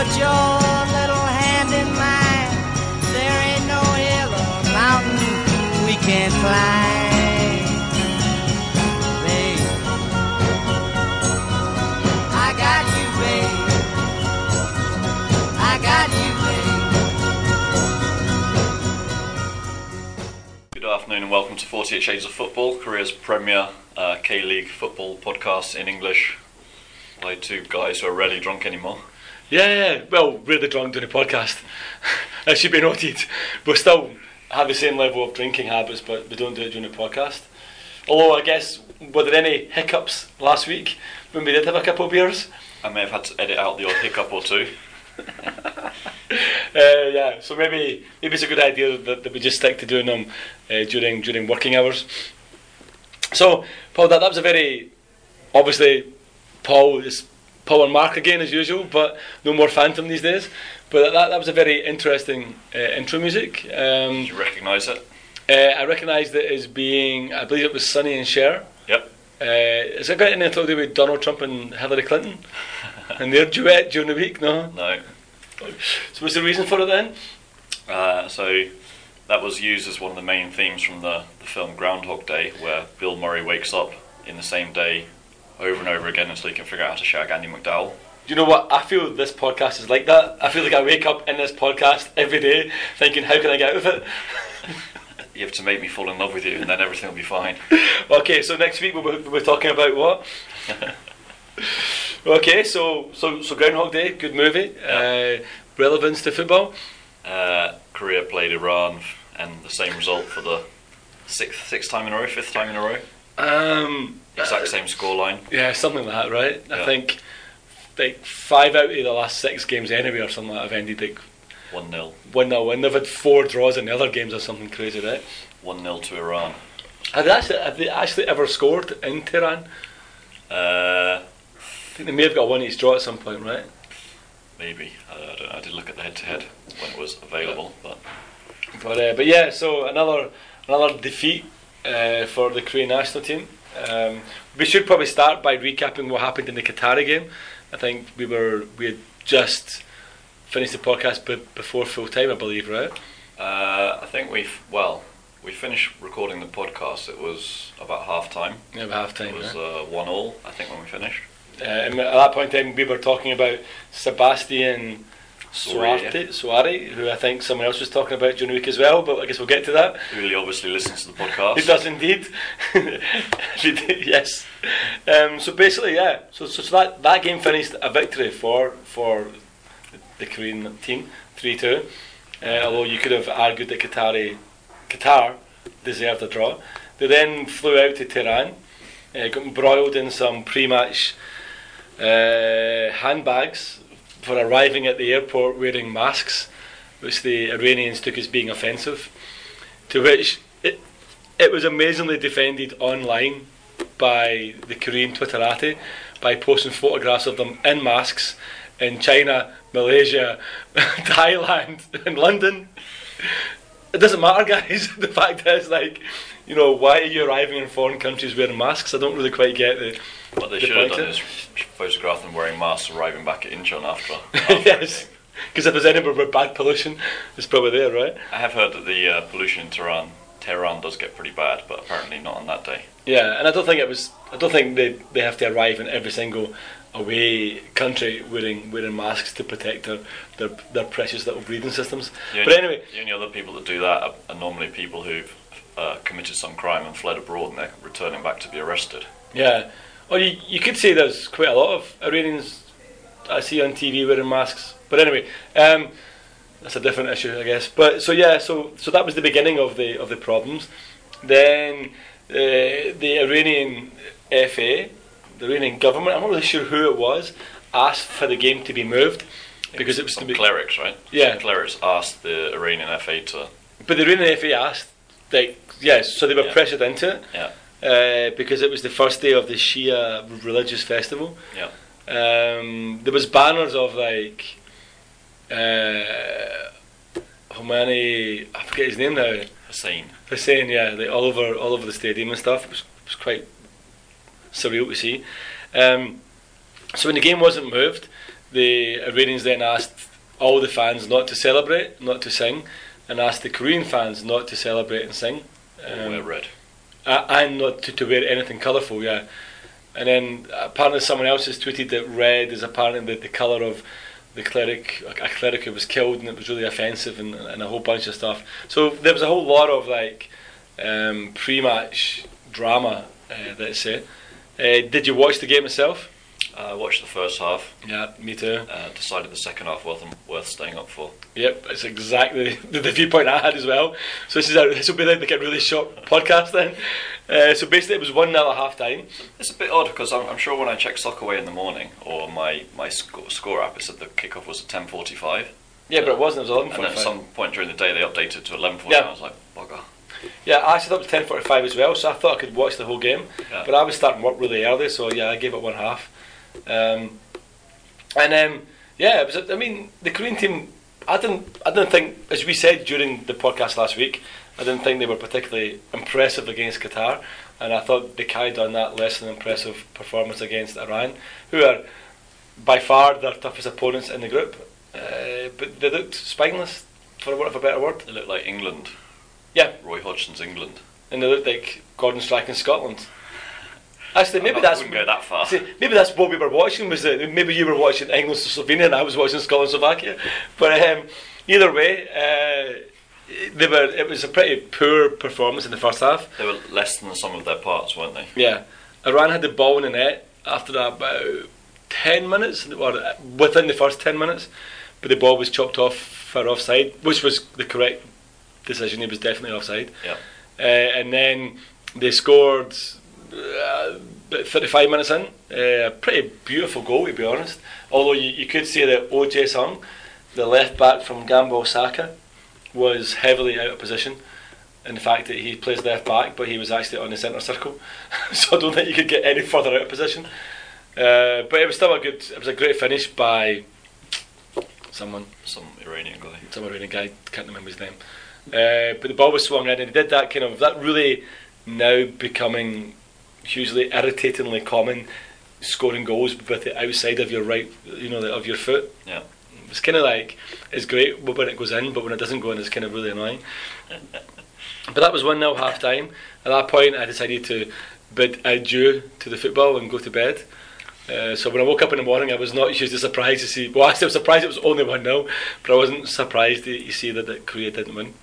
put your little hand in mine. There ain't no hill or mountain we can't climb. Babe, I got you, babe. I got you, babe. Good afternoon and welcome to 48 Shades of Football, Korea's premier uh, K League football podcast in English by two guys who are rarely drunk anymore. Yeah, yeah, well, the drunk doing a podcast. that should be noted. We still have the same level of drinking habits, but we don't do it during the podcast. Although, I guess, were there any hiccups last week when we did have a couple of beers? I may have had to edit out the odd hiccup or two. Uh, yeah, so maybe maybe it's a good idea that, that we just stick to doing them uh, during during working hours. So, Paul, that, that was a very obviously Paul is Paul and Mark again as usual, but no more Phantom these days. But that, that was a very interesting uh, intro music. Um, Did you recognise it? uh, I recognised it as being, I believe it was Sonny and Cher. Yep. Uh, has it got anything to do with Donald Trump and Hillary Clinton and their duet during the week? No. No. So what's the reason for it then? Uh, so that was used as one of the main themes from the, the film Groundhog Day, where Bill Murray wakes up in the same day over and over again until you can figure out how to shag Andie MacDowell. Do you know what? I feel this podcast is like that. I feel like I wake up in this podcast every day thinking, how can I get out of it? You have to make me fall in love with you, and then everything will be fine. okay, so next week we'll, be- we'll be talking about what? okay, so so so Groundhog Day, good movie. Uh, relevance to football. Uh, Korea played Iran, and the same result for the sixth sixth time in a row, fifth time in a row. Um, Exact same scoreline. Yeah, something like that, right? I Yeah. think like five out of the last six games anyway, or something like that, have ended like One 0 one 0 win. They've had four draws in the other games or something crazy, right? One 0 to Iran. Have they actually, have they actually ever scored in Tehran? Uh, I think they may have got one each draw at some point, right? maybe I, I, don't, I did look at the head to head when it was available, but But uh, but yeah, so another another defeat uh, for the Korean national team. Um, we should probably start by recapping what happened in the Qatari game. I think we were we had just finished the podcast be- before full time, I believe, right? uh, I think we well we finished recording the podcast. It was about half time. Yeah, about half It was Yeah. uh, one all. I think when we finished. Uh, and at that point in time, we were talking about Sebastian. Suarte, Suare, who I think someone else was talking about during the week as well. But I guess we'll get to that. Really, obviously listens to the podcast. He does indeed. Yes. Um, so basically, yeah. So, so, so that, that game finished a victory for for the Korean team, three two. Uh, although you could have argued that Qatari, Qatar deserved a draw. They then flew out to Tehran, uh, got embroiled in some pre-match uh, handbags for arriving at the airport wearing masks, which the Iranians took as being offensive. To which it, it was amazingly defended online by the Korean Twitterati by posting photographs of them in masks in China, Malaysia, Thailand, and London. It doesn't matter, guys. The fact is, like, you know, why are you arriving in foreign countries wearing masks? I don't really quite get the. What they the should have done of- is photograph them wearing masks arriving back at Incheon after. after yes, because if there's anywhere with bad pollution, it's probably there, right? I have heard that the uh, pollution in Tehran, Tehran does get pretty bad, but apparently not on that day. Yeah, and I don't think it was. I don't think they they have to arrive in every single away country wearing wearing masks to protect their their, their precious little breathing systems. But anyway, the only other people that do that are, are normally people who've uh, committed some crime and fled abroad and they're returning back to be arrested. yeah. Or you you could say there's quite a lot of Iranians I see on TV wearing masks. But anyway, um, that's a different issue, I guess. But so yeah, so so that was the beginning of the of the problems. Then uh, the Iranian FA, the Iranian government, I'm not really sure who it was, asked for the game to be moved because it was be. clerics, right? Yeah. Some clerics asked the Iranian FA to. But the Iranian FA asked, like, yes, so they were Yeah. pressured into it Yeah. uh, because it was the first day of the Shia religious festival. Yeah. Um, there was banners of like uh, Khomeini, I forget his name now. Hussein. Hussein, yeah, like all over all over the stadium and stuff. It was, it was quite surreal to see. Um, so when the game wasn't moved, the Iranians then asked all the fans not to celebrate, not to sing, and asked the Korean fans not to celebrate and sing. Um, wear red. uh, and not to, to wear anything colourful, yeah. And then apparently someone else has tweeted that red is apparently the, the colour of the cleric, a cleric who was killed, and it was really offensive, and, and a whole bunch of stuff. So there was a whole lot of like um, pre-match drama. Uh, let's say. Uh, did you watch the game itself? I watched the first half. Yeah, me too. Uh, decided the second half wasn't worth staying up for. Yep, it's exactly the, the viewpoint I had as well. So this is a, this will be like a really short podcast then. Uh, so basically, it was one 0 at half time. It's a bit odd because I'm, I'm sure when I checked Soccerway in the morning or my my score, score app, it said the kickoff was at 10:45. Yeah, but it wasn't. It was eleven And then at some point during the day they updated to 11:45. Yeah. I was like, bugger. Yeah, I set up to ten forty-five as well, so I thought I could watch the whole game. Yeah. But I was starting work really early, so yeah, I gave it one half. Um, and um, yeah, it was. I mean, the Korean team. I didn't. I didn't think, as we said during the podcast last week, I didn't think they were particularly impressive against Qatar, and I thought they carried on that less than impressive performance against Iran, who are by far their toughest opponents in the group. Uh, but they looked spineless, for want of a better word. They looked like England. Yeah, Roy Hodgson's England. and they looked like Gordon Strachan in Scotland. Actually, maybe that's wouldn't go that far. see, maybe that's what we were watching. Was that maybe you were watching England Slovenia and I was watching Scotland Slovakia. But um, either way, uh, they were. It was a pretty poor performance in the first half. They were less than the sum of their parts, weren't they? Yeah, Iran had the ball in the net after about ten minutes, or within the first ten minutes, but the ball was chopped off for offside, which was the correct decision. It was definitely offside. Yeah. Uh, and then they scored uh, 35 minutes in. Uh, a pretty beautiful goal, to be honest. Although you, you could say that OJ Sung, the left back from Gamba Osaka, was heavily out of position. In the fact that he plays left back, but he was actually on the centre circle, so I don't think you could get any further out of position. Uh, but it was still a good. It was a great finish by someone Some Iranian guy. some Iranian guy, can't remember his name. Uh, but the ball was swung in, and he did that kind of that really now becoming hugely irritatingly common, scoring goals with the outside of your right, you know, of your foot. Yeah. It's kind of like it's great when it goes in, but when it doesn't go in, it's kind of really annoying. but that was one 0 half time. At that point, I decided to bid adieu to the football and go to bed. Uh, so when I woke up in the morning, I was not hugely surprised to see. Well, I was surprised it was only one 0 but I wasn't surprised to, to see that, that Korea didn't win.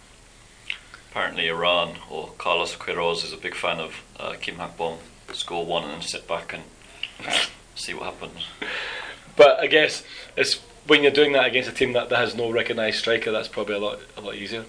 Apparently, Iran or Carlos Queiroz is a big fan of uh, Kim Hakbom. Score one and then sit back and see what happens. But I guess it's when you're doing that against a team that, that has no recognised striker, that's probably a lot a lot easier.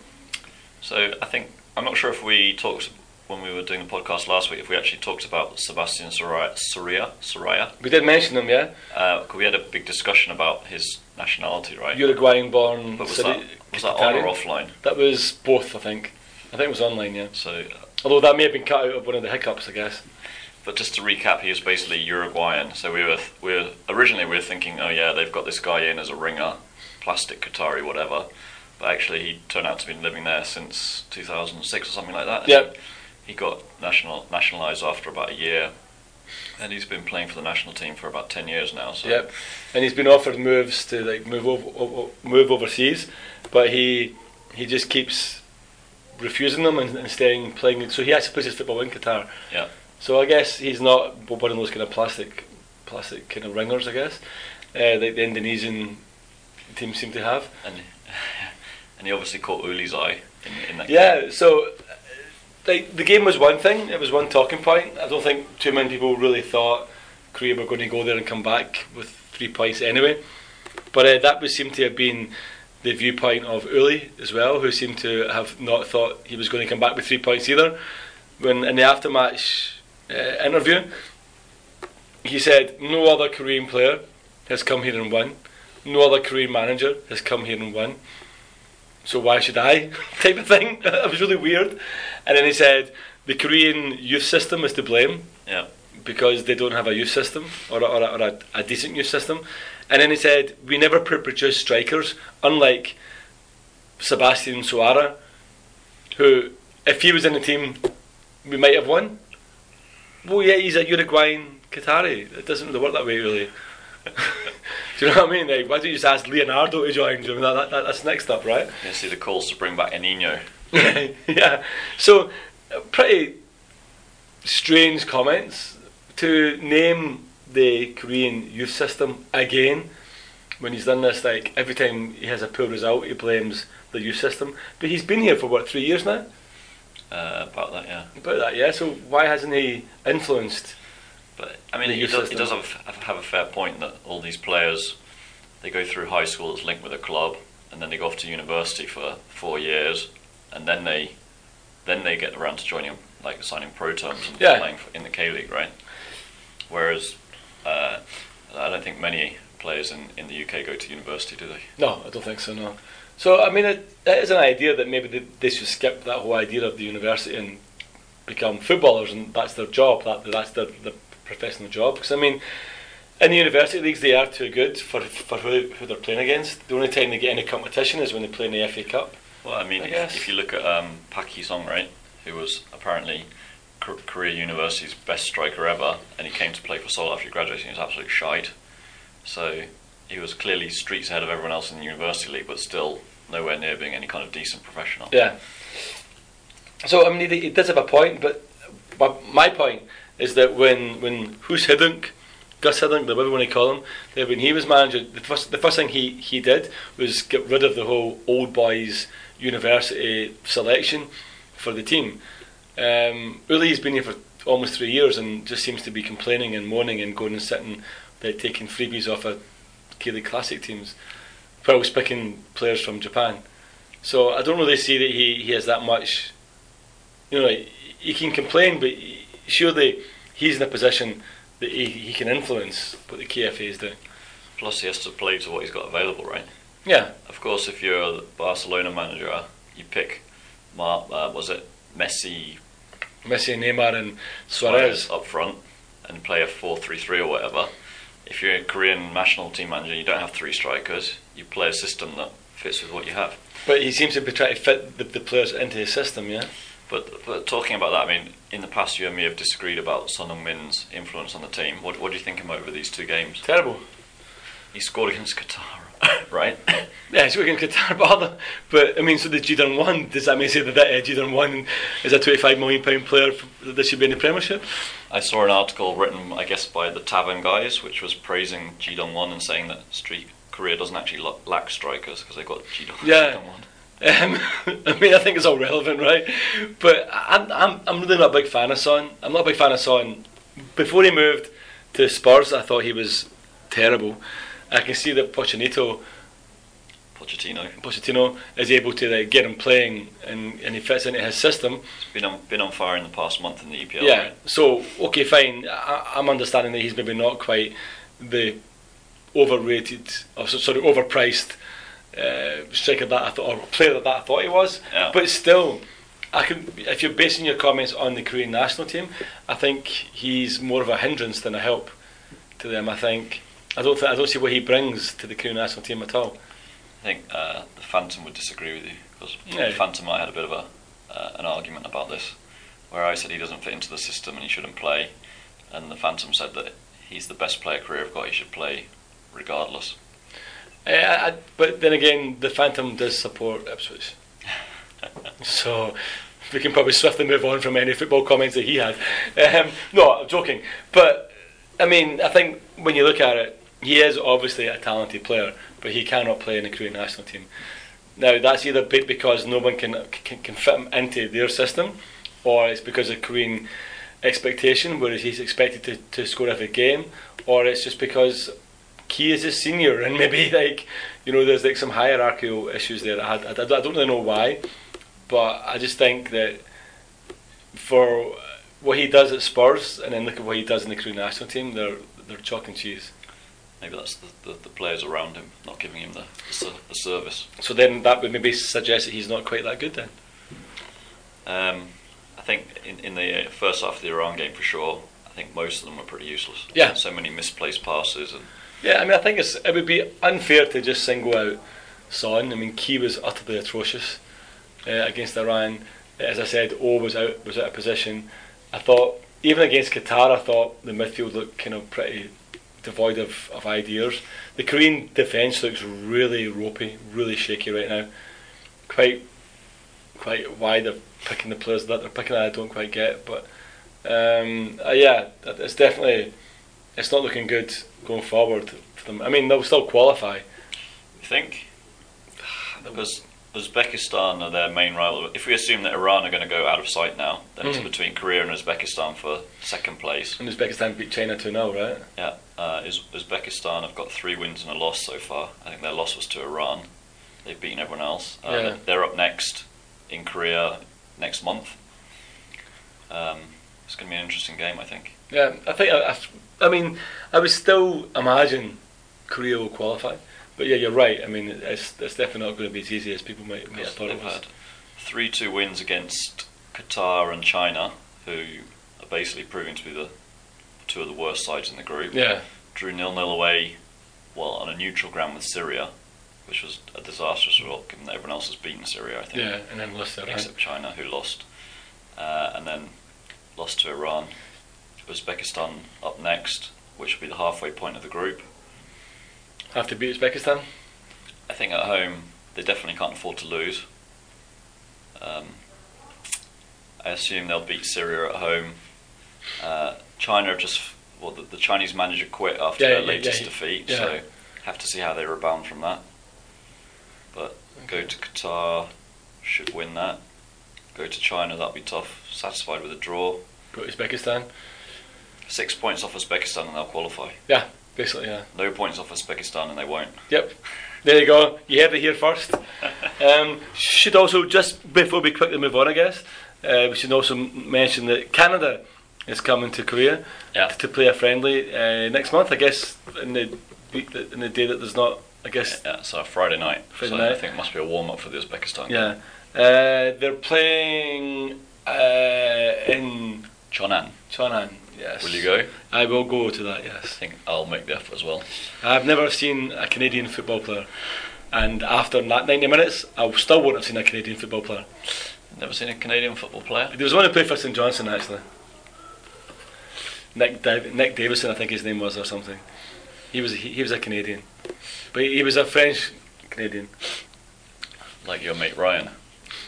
So I think I'm not sure if we talked when we were doing the podcast last week if we actually talked about Sebastian Soraya. Soraya, Soraya. We did mention him, yeah. Uh, we had a big discussion about his nationality, right? Uruguayan born. but was that was that on or offline? That was both, I think. I think it was online, yeah. So, Although that may have been cut out of one of the hiccups, I guess. but just to recap, he was basically Uruguayan. So we were we were originally we were thinking, oh yeah, they've got this guy in as a ringer, plastic Qatari, whatever. But actually, he turned out to be living there since 2006 or something like that. Yep. He, got national nationalised after about a year, and he's been playing for the national team for about 10 years now. So Yep. And he's been offered moves to like move over move overseas, but he he just keeps refusing them and, and staying playing. So he actually plays his football in Qatar. Yeah. So I guess he's not one of those kind of plastic plastic kind of ringers. I guess uh, like the Indonesian team seem to have. and and he obviously caught Uli's eye in, in that game. Yeah, so uh, like the game was one thing; it was one talking point. I don't think too many people really thought Korea were going to go there and come back with three points anyway. But uh, that would seem to have been the viewpoint of Uli as well, who seemed to have not thought he was going to come back with three points either. When in the aftermatch uh, interview, he said, "No other Korean player has come here and won. No other Korean manager has come here and won." so why should I? type of thing. it was really weird. And then he said the Korean youth system is to blame Yeah. because they don't have a youth system or, a, or, a, or a, a decent youth system. And then he said we never pr- produce strikers, unlike Sebastian Suara, who, if he was in the team, we might have won. Well, yeah, he's a Uruguayan Qatari. It doesn't really work that way, really. Do you know what I mean? Like, why don't you just ask Leonardo to join? You know, that, that, that's next up, right? You see the calls to bring back Eninho. yeah. So, pretty strange comments to name the Korean youth system again when he's done this. Like every time he has a poor result, he blames the youth system. But he's been here for what three years now. Uh, about that, yeah. About that, yeah. So why hasn't he influenced? But I mean, he does, he does have, have a fair point that all these players they go through high school that's linked with a club, and then they go off to university for four years, and then they then they get around to joining like signing pro terms and Yeah. playing for- in the K League, right? Whereas uh, I don't think many players in, in the UK go to university, do they? No, I don't think so. No. So I mean, it, it is an idea that maybe they, they should skip that whole idea of the university and become footballers, and that's their job. That that's their, their professional job. Because I mean, in the university leagues, they are too good for for who, who they're playing against. The only time they get any competition is when they play in the FA Cup. Well, I mean, I if, if you look at um, Park Hee-sung, right, who was apparently Korea University's best striker ever, and he came to play for Seoul after and he was absolutely shite. So he was clearly streets ahead of everyone else in the university league, but still nowhere near being any kind of decent professional. Yeah. So I mean, he, does have a point, but, my point is that when when Hus Hiddink, Gus Hiddink, whatever you want to call him, that when he was manager, the first the first thing he, he did was get rid of the whole old boys university selection for the team. Um, Uli's been here for almost three years and just seems to be complaining and moaning and going and sitting, like, taking freebies off of K-League Classic teams, while picking players from Japan. So I don't really see that he, he has that much. You know, he, he can complain, but he- surely he's in a position that he, he can influence what the KFA is doing. Plus, he has to play to what he's got available, right? Yeah, Of course, if you're the Barcelona manager, you pick, Mar- uh, was it Messi, Messi, Neymar, and Suarez Suarez. up front and play a 4-3-3 or whatever. If you're a Korean national team manager, you don't have three strikers. You play a system that fits with what you have. But he seems to be trying to fit the, the players into his system. Yeah. But, but talking about that, I mean, in the past, you and me have disagreed about Son Heung-min's influence on the team. What, what do you think of him over these two games? Terrible. He scored against Qatar, right? Yeah, he's working Qatar, but, other- but I mean, so the Ji Dong-won. Does that mean say that that uh, Ji Dong-won is a twenty-five million pound player that should be in the Premiership? I saw an article written, I guess, by the Tavern guys, which was praising Dong Won and saying that street Korea doesn't actually lo- lack strikers because they've got Dong Yeah. Won. Um, I mean, I think it's all relevant, right? But I'm, I'm, I'm really not a big fan of Son. I'm not a big fan of Son. Before he moved to Spurs, I thought he was terrible. I can see that Pochettino, Pochettino. Pochettino is able to like, get him playing and, and he fits into his system. He's been on, been on fire in the past month in the EPL. Yeah. right? So okay, fine. I, I'm understanding that he's maybe not quite the overrated or so- sorry overpriced uh, striker that I thought or player that I thought he was. Yeah. But still, I can. If you're basing your comments on the Korean national team, I think he's more of a hindrance than a help to them. I think. I don't. Th- I don't see what he brings to the Korean national team at all. I think uh, the Phantom would disagree with you because Yeah. the Phantom I had a bit of a uh, an argument about this, where I said he doesn't fit into the system and he shouldn't play, and the Phantom said that he's the best player Korea have got. He should play regardless. Uh, I, but then again, the Phantom does support Ipswich. So we can probably swiftly move on from any football comments that he had. Um, no, I'm joking. But I mean, I think when you look at it, he is obviously a talented player, but he cannot play in the Korean national team. Now that's either because no one can, can can fit him into their system, or it's because of Korean expectation, whereas he's expected to, to score every game, or it's just because Ki is a senior, and maybe like you know, there's like some hierarchical issues there. I, I, I don't really know why, but I just think that for what he does at Spurs, and then look at what he does in the Korean national team, they're they're chalk and cheese. Maybe that's the, the, the players around him not giving him the, the, the service. So then that would maybe suggest that he's not quite that good then. Um, I think in, in the first half of the Iran game, for sure, I think most of them were pretty useless. Yeah. So many misplaced passes and Yeah, I mean, I think it's it would be unfair to just single out Son. I mean, Ki was utterly atrocious uh, against Iran. As I said, O was out was out of position. I thought even against Qatar, I thought the midfield looked kind of pretty devoid of, of ideas. The Korean defence looks really ropey, really shaky right now. Quite, quite why they're picking the players that they're picking, I don't quite get. But um, uh, yeah, it's definitely it's not looking good going forward for them. I mean, they'll still qualify. You think? Because Uzbekistan are their main rival. If we assume that Iran are going to go out of sight now, then it's Mm. between Korea and Uzbekistan for second place. And Uzbekistan beat China 2 0, right? Yeah, uh, Uz- Uzbekistan have got three wins and a loss so far. I think their loss was to Iran. They've beaten everyone else. Uh, Yeah. They're up next in Korea next month. Um, it's going to be an interesting game, I think. Yeah, I think, I, I, I mean, I would still imagine Korea will qualify. But yeah, you're right. I mean, it's, it's definitely not going to be as easy as people might, might have thought it was. had three two wins against Qatar and China, who are basically proving to be the two of the worst sides in the group. Yeah, Drew nil nil away, well on a neutral ground with Syria, which was a disastrous result given that everyone else has beaten Syria. I think. yeah, and then lost except China, who lost, uh, and then lost to Iran. Uzbekistan up next, which will be the halfway point of the group. Have to beat Uzbekistan. I think at home they definitely can't afford to lose. Um, I assume they'll beat Syria at home. Uh, China have just well, the, the Chinese manager quit after Yeah, their yeah, latest yeah, defeat, so have to see how they rebound from that. But go to Qatar, should win that. Go to China, that'll be tough. Satisfied with a draw. Go to Uzbekistan. Six points off Uzbekistan and they'll qualify. Yeah, basically, yeah. No points off Uzbekistan and they won't. Yep. There you go. You heard it here first. Um, should also just before we quickly move on, I guess uh, we should also m- mention that Canada is coming to Korea Yeah. to play a friendly uh, next month. I guess in the week that, in the day that there's not. I guess Yeah, so Friday night. Friday so I think it must be a warm up for the Uzbekistan. yeah. Uh, they're playing uh, in Cheonan, Cheonan. Yes. will you go? I will go to that. Yes. I think I'll make the effort as well. I've never seen a Canadian football player, and after that 90 minutes, I still won't have seen a Canadian football player. Never seen a Canadian football player. There was one who played for St Johnstone actually. Nick Dav- Nick Davison, I think his name was, or something. He was he, he was a Canadian, but he, he was a French Canadian. Like your mate Ryan,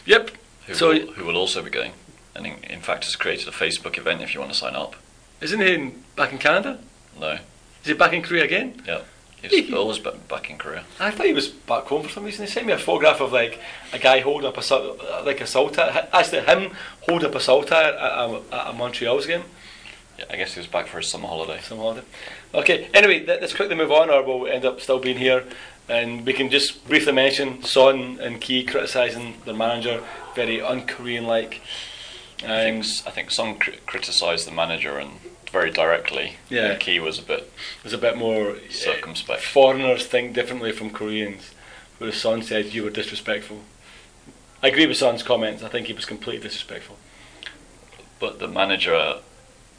Yep. who, So- will, who will also be going. And in, in fact has created a Facebook event if you want to sign up. Isn't he in, back in Canada? No. Is he back in Korea again? Yeah. He's always back in Korea. I thought he was back home for some reason. He sent me a photograph of like a guy holding up a like a saltire. Actually, him holding up a saltire at a, at a Montreal's game. Yeah, I guess he was back for his summer holiday. Some holiday. Okay. Anyway, let, let's quickly move on, or we'll end up still being here. And we can just briefly mention Son and Ki criticising their manager, very un-Korean like. I think, Um, I think some cri- criticised the manager and very directly. Yeah. Ki was a bit there's a bit more uh, circumspect. foreigners think differently from Koreans, whereas Son said you were disrespectful. I agree with Son's comments. I think he was completely disrespectful. But the manager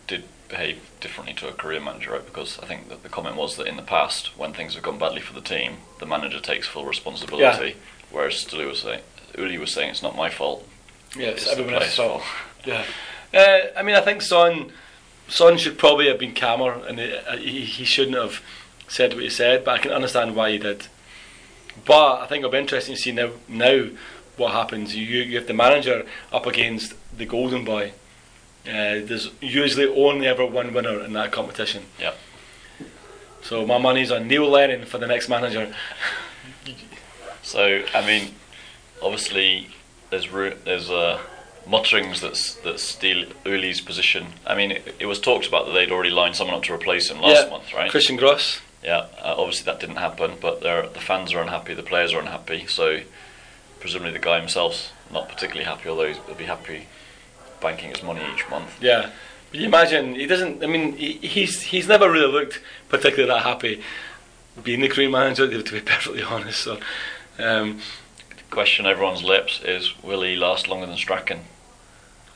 did behave differently to a career manager, right? Because I think that the comment was that in the past, when things have gone badly for the team, the manager takes full responsibility. Yeah. Whereas Uli was saying, Uli was saying, "It's not my fault. Yes, It's the everyone else's fault. Yeah. Uh, I mean, I think Son, Son should probably have been calmer, and he, uh, he, he shouldn't have said what he said. But I can understand why he did. But I think it'll be interesting to see now, now what happens. You you have the manager up against the golden boy. Uh, there's usually only ever one winner in that competition. Yep. So my money's on Neil Lennon for the next manager. So I mean, obviously, there's there's uh, mutterings that's that steal Uli's position. I mean, it, it was talked about that they'd already lined someone up to replace him last Yeah, month, right? Christian Gross. Yeah, uh, obviously that didn't happen, but the fans are unhappy, the players are unhappy, so presumably the guy himself's not particularly happy, although he'll be happy banking his money each month. Yeah, but you imagine he doesn't. I mean, he, he's he's never really looked particularly that happy being the Korean manager. To be perfectly honest, so um, The question on everyone's lips is will he last longer than Strachan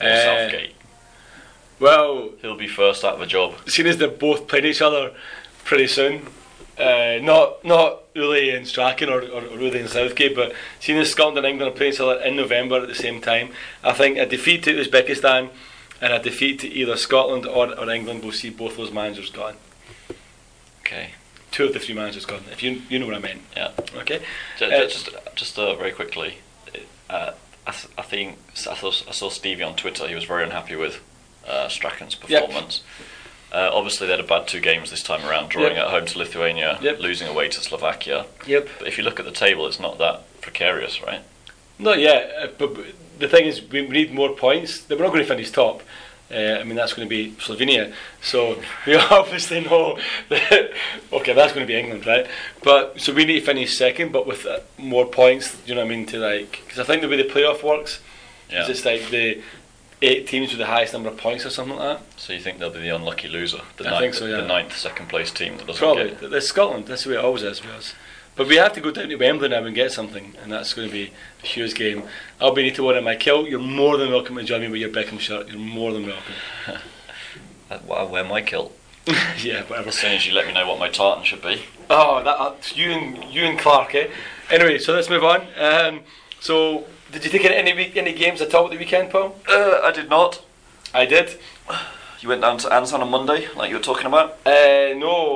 or uh, Southgate? well, He'll be first out of a job. seeing as they're both playing each other pretty soon. Uh, not not Uli and Strachan or, or, or Uli and Southgate, but seeing as Scotland and England are playing each other in November at the same time, I think a defeat to Uzbekistan and a defeat to either Scotland or, or England will see both those managers gone. Okay. Two of the three managers gone. If you you know what I mean. Yeah. Okay. Ju- Uh, Just, just uh, very quickly, uh, I, th- I think I saw, I saw Stevie on Twitter. He was very unhappy with uh, Strachan's Yep. performance. Uh, obviously, they had a bad two games this time around, drawing Yep. at home to Lithuania, Yep. losing away to Slovakia. Yep. But if you look at the table, it's not that precarious, right? Not yet, uh, but but the thing is, we need more points. We're not going to finish top. Uh, I mean, that's going to be Slovenia. So we obviously know that, okay, that's going to be England, right? But so we need to finish second, but with uh, more points. You know what I mean? To like, because I think the way the playoff works Yeah. is it's like the eight teams with the highest number of points or something like that. So you think they'll be the unlucky loser, the ninth, so, yeah. the ninth second place team that doesn't Probably. get. It's Scotland. That's the way it always is with us. But we have to go down to Wembley now and get something, and that's going to be a huge game. I'll be need to wear my kilt. You're more than welcome to join me with your Beckham shirt. You're more than welcome. Well, I'll wear my kilt yeah, whatever. as soon as you let me know what my tartan should be. Oh, that uh, you and you and Clark, eh? Anyway, so let's move on. Um, so, did you take any week, any games at all at the weekend, Paul? Uh, I did not. I did. You went down to Ansan on Monday, like you were talking about. Uh, no, the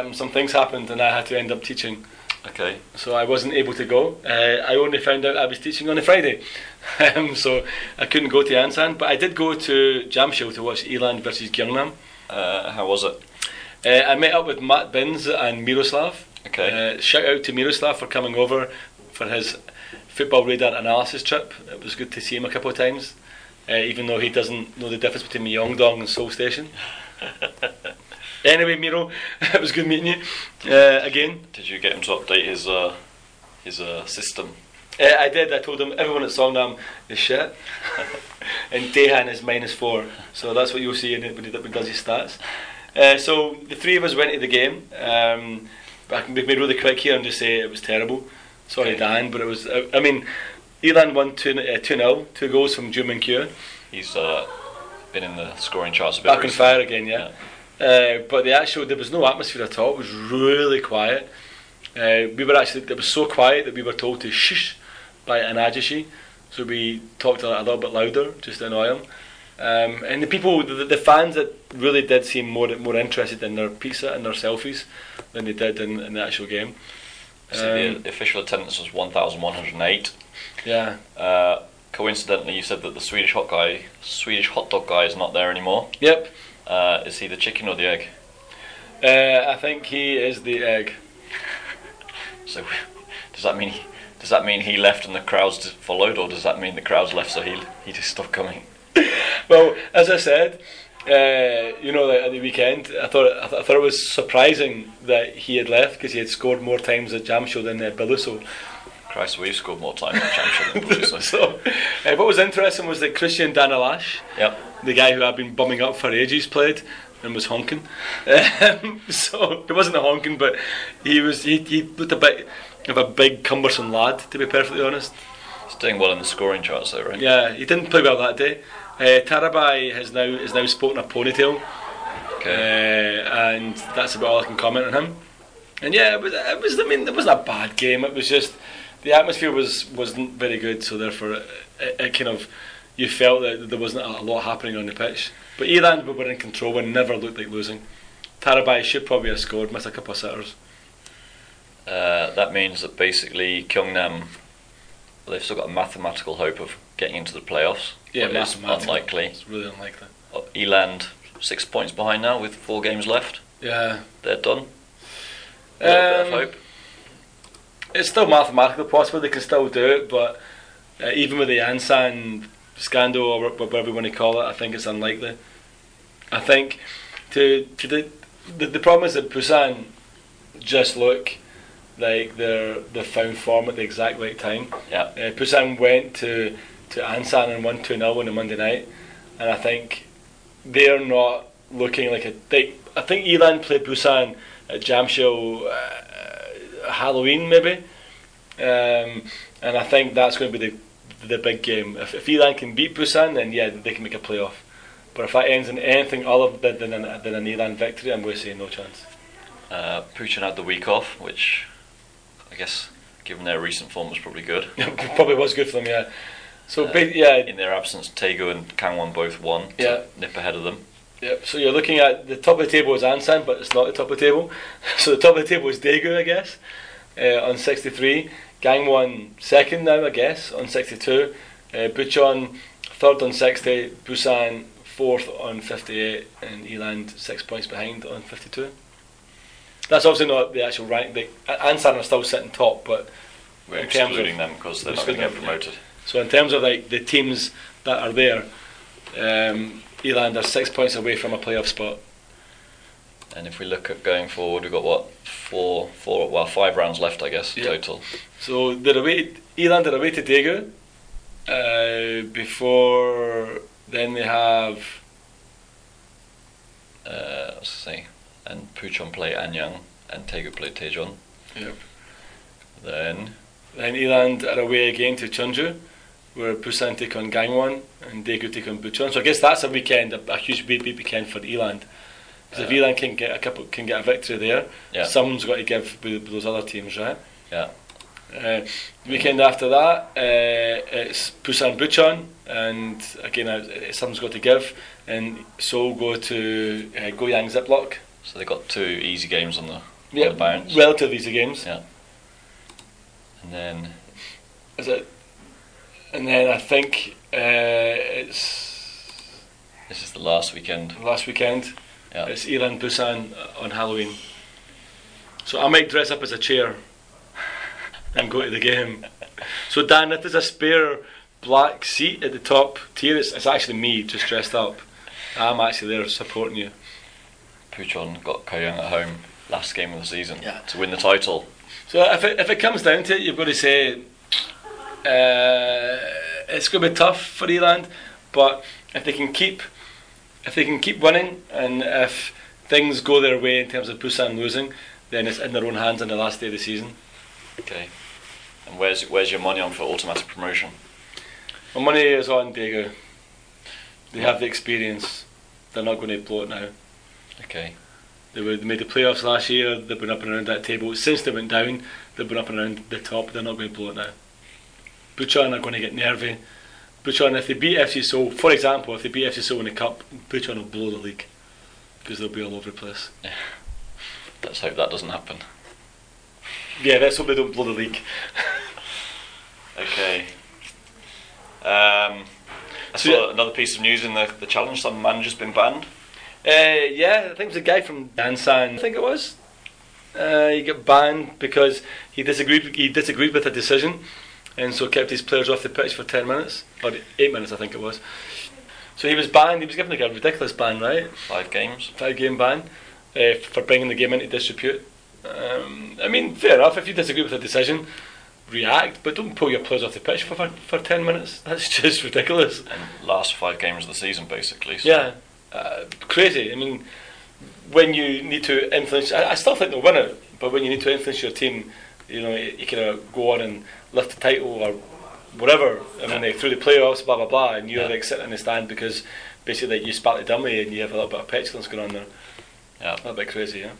um, some things happened and I had to end up teaching. Okay. so I wasn't able to go. Uh, I only found out I was teaching on a Friday, um, so I couldn't go to Ansan. But I did go to Jamsil to watch Eland versus Gyeongnam. Uh, how was it? Uh, I met up with Matt Binns and Miroslav. Okay. Uh, shout out to Miroslav for coming over for his football radar analysis trip. It was good to see him a couple of times, uh, even though he doesn't know the difference between Myeongdong and Seoul Station. Anyway, Miro, it was good meeting you uh, again. Did you get him to update his uh, his uh, system? Uh, I did. I told him everyone at Seongnam is shit, and Dehan is minus four. So that's what you'll see in it when he, does his stats. Uh, so the three of us went to the game. Um, I can be made really quick here and just say it was terrible. Sorry, Okay. Dan, but it was. I, I mean, Eland won two uh, two 0 two goals from Ju Min Kyu. He's uh, been in the scoring charts a bit. Back on fire again, yeah. Uh, but the actual there was no atmosphere at all. It was really quiet. Uh, we were actually it was so quiet that we were told to shush by an ajashi, so we talked a, a little bit louder just to annoy him. Um, and the people, the, the fans that really did seem more more interested in their pizza and their selfies than they did in, in the actual game. So Um, the official attendance was 1,108. yeah, Uh, coincidentally, you said that the Swedish hot guy, Swedish hot dog guy, is not there anymore. yep. Uh, is he the chicken or the egg? Uh, I think he is the egg. So does that mean he, does that mean he left and the crowds followed, or does that mean the crowds left so he he just stopped coming? Well, as I said, uh, you know, like, at the weekend, I thought I, th- I thought it was surprising that he had left because he had scored more times at Jamsil than uh, Beluso. Christ, we've scored more time at Championship than Blues. so, uh, what was interesting was that Cristian Dănălache, Yep. the guy who I've been bumming up for ages, played and was honking. Um, so it wasn't a honking, but he was he, he looked a bit of a big cumbersome lad, to be perfectly honest. He's doing well in the scoring charts, though, right? Yeah, he didn't play well that day. Uh, Tarabai has now is now sporting a ponytail. Okay. Uh, and that's about all I can comment on him. And yeah, it was, it was. I mean, it wasn't a bad game. It was just the atmosphere was wasn't very good, so therefore it, it, it kind of you felt that there wasn't a lot happening on the pitch. But Eland were in control and never looked like losing. Tarabai should probably have scored, missed a couple of sitters. Uh, that means that basically Gyeongnam, they've still got a mathematical hope of getting into the playoffs. Yeah, it's unlikely. It's really unlikely. Uh, Eland six points behind now with four games left. Yeah, They're done. A little bit of Um, hope. It's still mathematically possible. They can still do it, but uh, even with the Ansan scandal or whatever you want to call it, I think it's unlikely. I think to to the the, the problem is that Busan just look like they're they found form at the exact right time. Yeah. Uh, Busan went to to Ansan and won two 0 on a Monday night, and I think they're not looking like a. They, I think Eland played Busan at Jamsil uh, Halloween maybe, um, and I think that's going to be the the big game. If, if Eland can beat Busan, then yeah, they can make a playoff. But if that ends in anything other than, an, than an Eland victory, I'm going to say no chance. Uh, Bucheon had the week off, which I guess, given their recent form, was probably good. Probably was good for them, yeah. So Uh, yeah, In their absence, Daegu and Gangwon both won to Yeah. nip ahead of them. Yep. So you're looking at the top of the table is Ansan, but it's not the top of the table. So the top of the table is Daegu, I guess, uh, on 63. Gangwon second now, I guess, on 62. Uh, Bucheon third on 60. Busan fourth on 58, and Eland six points behind on 52. That's obviously not the actual rank. The, Ansan are still sitting top, but We're In terms excluding of- them because they're not going to get promoted. so in terms of like the teams that are there, um, Eland are six points away from a playoff spot. And if we look at going forward, we've got what four, four, well, five rounds left, I guess, Yeah. total. So they're away. Eland are away to Daegu. Uh, before then, they have Uh, let's see, and Bucheon play Anyang, and Daegu play Daejeon. Yep. Then then Eland are away again to Chungju, where Busan take on Gangwon and Daegu take on Bucheon. So I guess that's a weekend, a, a huge big, big weekend for Eland. Because if Eland can get a couple, can get a victory there, Yeah. someone's got to give with, with those other teams, right? Yeah. Uh, weekend after that, uh, it's Busan Bucheon, and again, uh, someone's got to give, and Seoul go to uh, Goyang Zaicro. so they got two easy games on the, on Yeah, the bounce. relatively easy games. Yeah. And then Is it? And then I think uh, it's this is the last weekend. last weekend. Yeah. It's Eland Busan uh, on Halloween. So I might dress up as a chair and go to the game. So Dan, if there's a spare black seat at the top tier, it's, it's actually me just dressed up. I'm actually there supporting you. Bucheon got Goyang at home last game of the season Yeah. to win the title. So if it, if it comes down to it, you've got to say uh, it's going to be tough for Eland, but if they can keep if they can keep winning and if things go their way in terms of Busan losing, then it's in their own hands on the last day of the season. Okay. And where's where's your money on for automatic promotion? My money is on Daegu. They have the experience. They're not going to blow it now. Okay. They, were, they made the playoffs last year. They've been up and around that table. Since they went down, they've been up and around the top. They're not going to blow it now. Bucheon are going to get nervy. Bucheon, if they beat FC Seoul, for example, if they beat FC Seoul in the cup, Bucheon will blow the league because they'll be all over the place. Yeah. Let's hope that doesn't happen. Yeah, let's hope they don't blow the league. Okay. Um, I So, saw another piece of news in the, the challenge. Some manager's been banned. Uh, yeah, I think it was a guy from Dansan. I think it was. Uh, he got banned because he disagreed. He disagreed with a decision, and so kept his players off the pitch for ten minutes or eight minutes, I think it was. So he was banned. He was given like a ridiculous ban, right? Five games. Five game ban uh, for bringing the game into disrepute. Um, I mean, fair enough. If you disagree with a decision, react, but don't pull your players off the pitch for for, for ten minutes. That's just ridiculous. And last five games of the season, basically. So Yeah, uh, crazy. I mean, when you need to influence, I, I still think they'll win it, but when you need to influence your team, you know, you, can uh, go on and lift the title or whatever. I mean, like, through the playoffs, blah blah blah, and you're like sitting in the stand because basically like, you spat the dummy and you have a little bit of petulance going on there. Yeah. A little bit crazy, yeah.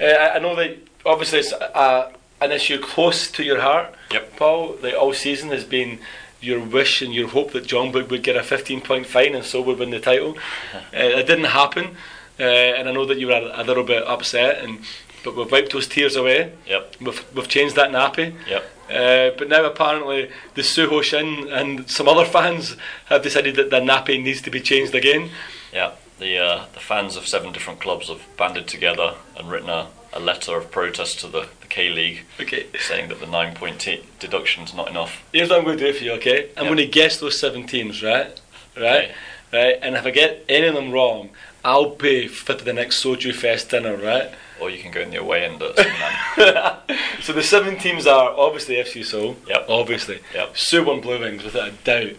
Uh, I, I know that obviously it's a, an issue close to your heart, Yep. Paul. Like all season has been your wish and your hope that Jeonbuk would get a 15 point fine and so would win the title. uh, it didn't happen, uh, and I know that you were a, a little bit upset, and but we've wiped those tears away. Yep. We've, we've changed that nappy. Yep. Uh, but now apparently the Suhoshin and some other fans have decided that the nappy needs to be changed again. Yeah. The uh, the fans of seven different clubs have banded together and written a, a letter of protest to the, the K League, Okay. saying that the nine point t- deduction's not enough. Here's what I'm going to do for you, okay? I'm Yeah. going to guess those seven teams, right? Right? Okay. Right? And if I get any of them wrong, I'll pay for the next Soju Fest dinner, right? Or you can go in the away end so the seven teams are obviously FC Seoul, Yep. obviously. Yep. Suwon Blue Wings, without a doubt.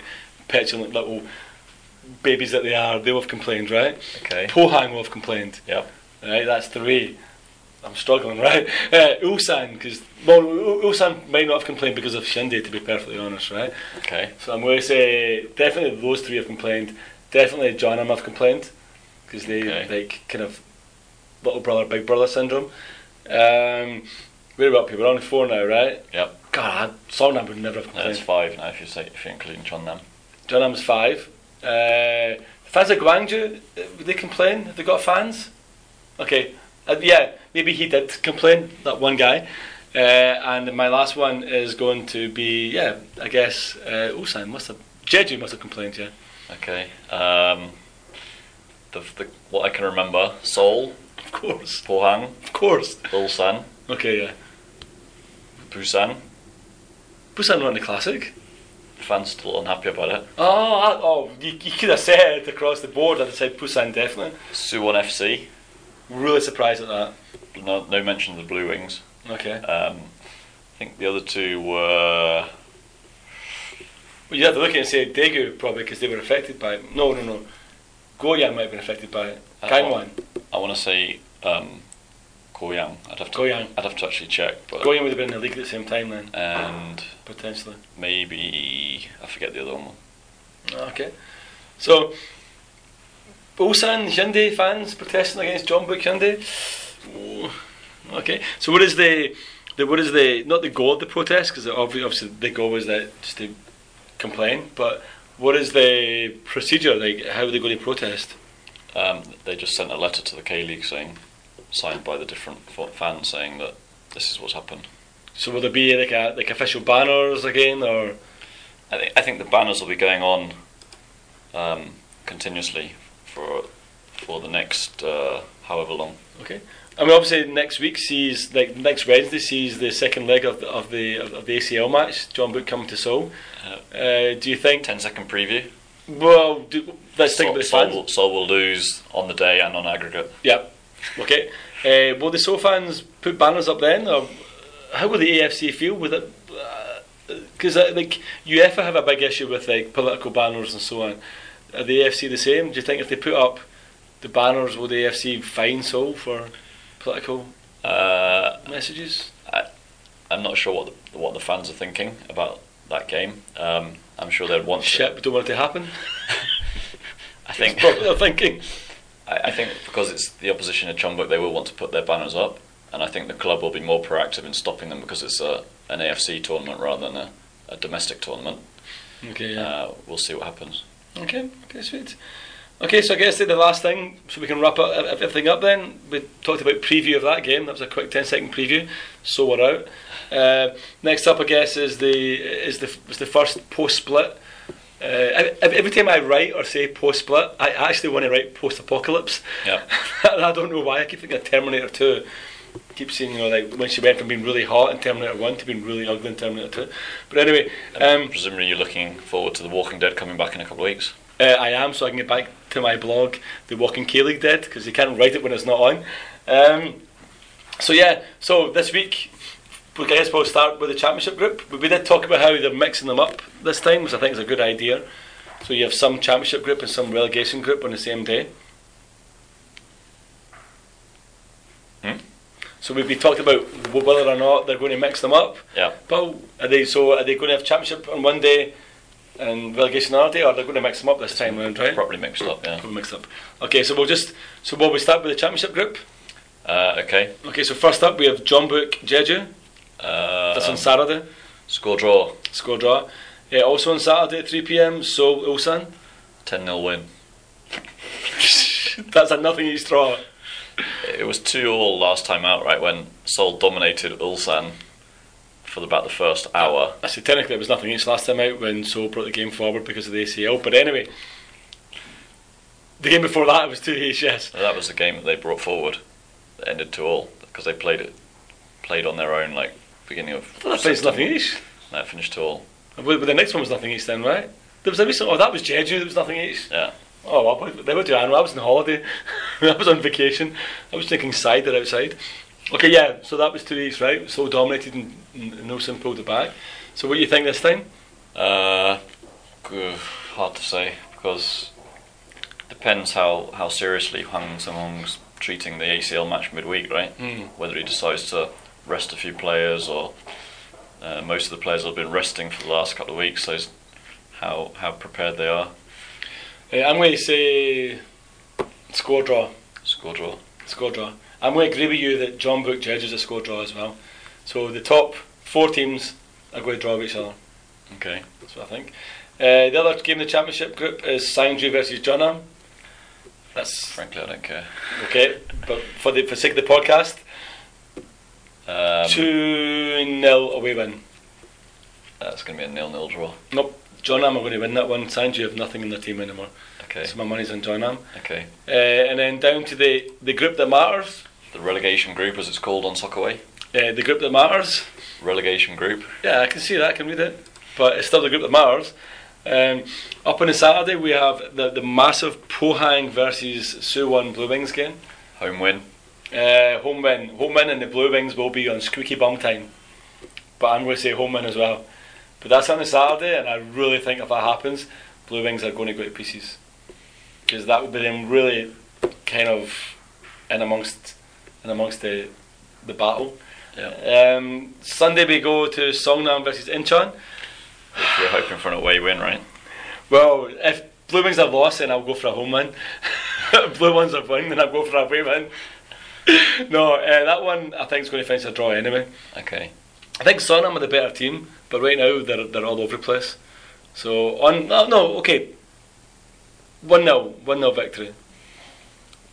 Petulant little babies that they are, they will have complained, right? Okay. Pohang will have complained, Yep. right? That's three. I'm struggling, right? Uh, Ulsan, because, well, Ulsan might not have complained because of Shindy, to be perfectly honest, right? Okay. So I'm going to say definitely those three have complained. Definitely Jeonnam have complained because they Okay. like kind of little brother big brother syndrome. Um, where about people? We're on four now, right? Yep. God, Seongnam would never have No, it's five now if you say if you're including John Nam. Jeonnam's five. Uh, Fans of Gwangju, uh, would they complain? Have they got fans? Okay, uh, yeah, maybe he did complain, that one guy. Uh, and my last one is going to be, yeah, I guess uh, Ulsan must have, Jeju must have complained, yeah. Okay. Um, the, the what I can remember: Seoul, Of course, Pohang, of course. Ulsan, Okay, yeah. Busan. Busan won the classic. Fans still unhappy about it. Oh, I, oh, you, you could have said it across the board. That I'd have said Busan definitely. Suwon FC. Really surprised at that. No, no mention of the Blue Wings. Okay. Um, I think the other two were. Well, you have to look at it and say Daegu probably because they were affected by it. No, no, no. Goyang might have been affected by it. Gangwon. I want to say um, Goyang. I'd have to. Goyang. I'd have to actually check, but Goyang would have been in the league at the same time then, and potentially. maybe I forget the other one. Okay. So, Ulsan Hyundai fans protesting against Jeonbuk Hyundai. Ooh, Okay. So what is the, the what is the not the goal of the protest because obviously, obviously the goal was that just to complain, but what is the procedure like? How are they going to protest? Um, they just sent a letter to the K League saying, signed by the different f- fans saying that this is what's happened. So will there be like a like official banners again or? I think I think the banners will be going on um, continuously for for the next uh, however long. Okay. I mean, obviously next week sees like next Wednesday sees the second leg of the of the, of the ACL match. Jeonbuk coming to Seoul. Uh, Uh, do you think? 10 second preview. Well, do, let's think Seoul, about the Seoul fans. will, will lose on the day and on aggregate. Yep. Okay. Uh, will the Seoul fans put banners up then, or how will the AFC feel with it? Because uh, like UEFA have a big issue with like political banners and so on. Are the AFC the same? Do you think if they put up the banners, will the AFC fine Seoul for political Uh, messages? I'm not sure what the, what the fans are thinking about that game. Um, I'm sure they'd want to. Shit, we don't want it to happen. I think That's thinking. I, I think because it's the opposition at Jeonbuk, they will want to put their banners up, and I think the club will be more proactive in stopping them because it's a, an AFC tournament rather than a, a domestic tournament. Okay. Yeah. Uh, we'll see what happens. Okay, okay, sweet. Okay, so I guess the last thing, so we can wrap up everything up then. We talked about preview of that game. That was a quick 10 second preview. So we're out. Uh, next up, I guess, is the is the is the first post split. Uh, every time I write or say post split, I actually want to write post apocalypse. Yeah. I don't know why. I keep thinking of Terminator 2. I keep seeing, you know, like when she went from being really hot in Terminator 1 to being really ugly in Terminator 2. But anyway, um, Presumably, you're looking forward to The Walking Dead coming back in a couple of weeks. Uh, I am, so I can get back to my blog, The Walking K League Dead, because you can't write it when it's not on. Um, so yeah, so this week, we I guess we'll start with the championship group. We did talk about how they're mixing them up this time, which I think is a good idea. So you have some championship group and some relegation group on the same day. Hmm? So we talked about whether or not they're going to mix them up. Yeah. But are they so? Are they going to have championship on one day and relegation on another day, or they're going to mix them up this time round, right? Properly mixed up, yeah. We'll mix up. Okay, so we'll just so will we start with the championship group? Uh, okay. Okay, so first up we have Jeonbuk Jeju. Uh, That's on Saturday. score draw, Score draw. Uh, also on Saturday at 3 p.m. So Ulsan. 10 0 win. That's a nothing each draw. It was 2 all last time out, right, when Seoul dominated Ulsan for about the first hour. I Actually, technically it was nothing each last time out when Seoul brought the game forward because of the ACL. But anyway, the game before that was two each. Yes. That was the game that they brought forward that ended 2 all because they played it played on their own, like, beginning of. I thought that September. nothing East. No, it finished 2 all. But the next one was nothing East then, right? There was a recent. Oh, that was Jeju. There was nothing East. Yeah. Oh, well, they were doing. I was on holiday. I was on vacation. I was drinking cider outside. Okay, yeah. So that was two east, right? So dominated and, and Nelson pulled it back. So what do you think this time? Uh, hard to say because depends how, how seriously Hwang Sun-hong's treating the ACL match midweek, right? Hmm. Whether he decides to rest a few players or uh, most of the players have been resting for the last couple of weeks, so how how prepared they are. Uh, I'm going to say score draw. Score draw. Score draw. I'm going to agree with you that Jeonbuk judges a score draw as well. So the top four teams are going to draw with each other. Okay. That's what I think. Uh, the other game in the championship group is Sangju versus Jeonnam. That's Frankly, I don't care. okay. But for the for the sake of the podcast, Um, two 0 away win. That's going to be a nil-nil draw. Nope. Jeonnam are going to win that one. Sangju have nothing in their team anymore. Okay. So my money's on Jeonnam. Okay. Uh, and then down to the, the group that matters. The relegation group, as it's called on Soccerway. Uh, the group that matters. Relegation group. Yeah, I can see that. I can read it. But it's still the group that matters. Um, up on the Saturday, we have the, the massive Pohang versus Suwon Blue Wings game. Home win. Uh, home win. Home win and the Blue Wings will be on squeaky bum time. But I'm going to say home win as well. But that's on the Saturday, and I really think if that happens, Blue Wings are going to go to pieces. Because that would be them really kind of in amongst in amongst the the battle. Yeah. Um, Sunday we go to Seongnam versus Incheon. We're hoping for an away win, right? Well, if Blue Wings have lost, then I'll go for a home win. Blue Ones have won, then I'll go for a away win. no, uh, that one I think is going to finish a draw anyway. Okay. I think Seongnam are the better team, but right now they're they're all over the place. So on no, no okay. One 0 one 0 victory.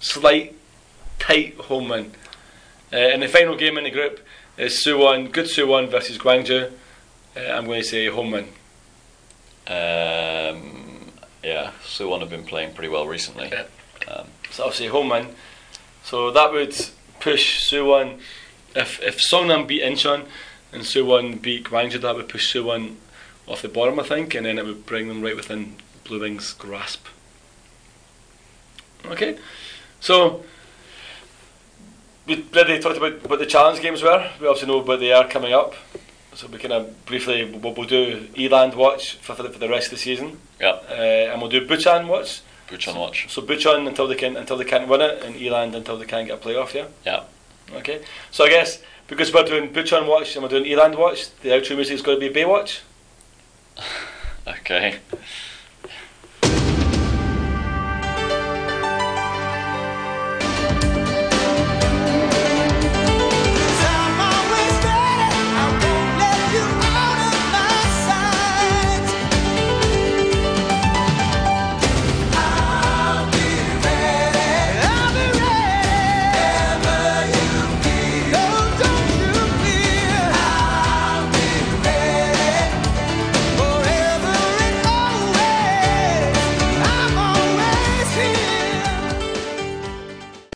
Slight, tight home win. Uh, and the final game in the group is Suwon, good Suwon versus Gwangju. Uh, I'm going to say home win. Um, yeah, Suwon have been playing pretty well recently. Yeah. Um, So I'll say home win. So that would push Suwon. If if Seongnam beat Incheon and Suwon beat Gwangju, that would push Suwon off the bottom, I think, and then it would bring them right within Blue Wings' grasp. Okay, so we already talked about what the challenge games were. We obviously know what they are coming up. So we kind of briefly we'll, we'll do Eland watch for, for, the, for the rest of the season, yeah, uh, and we'll do Bucheon watch. Bucheon watch. So Bucheon until they can until they can't win it, and Eland until they can't get a playoff. Yeah. Yeah. Okay. So I guess because we're doing Bucheon watch and we're doing Eland watch, the outro music is going to be Baywatch. Okay.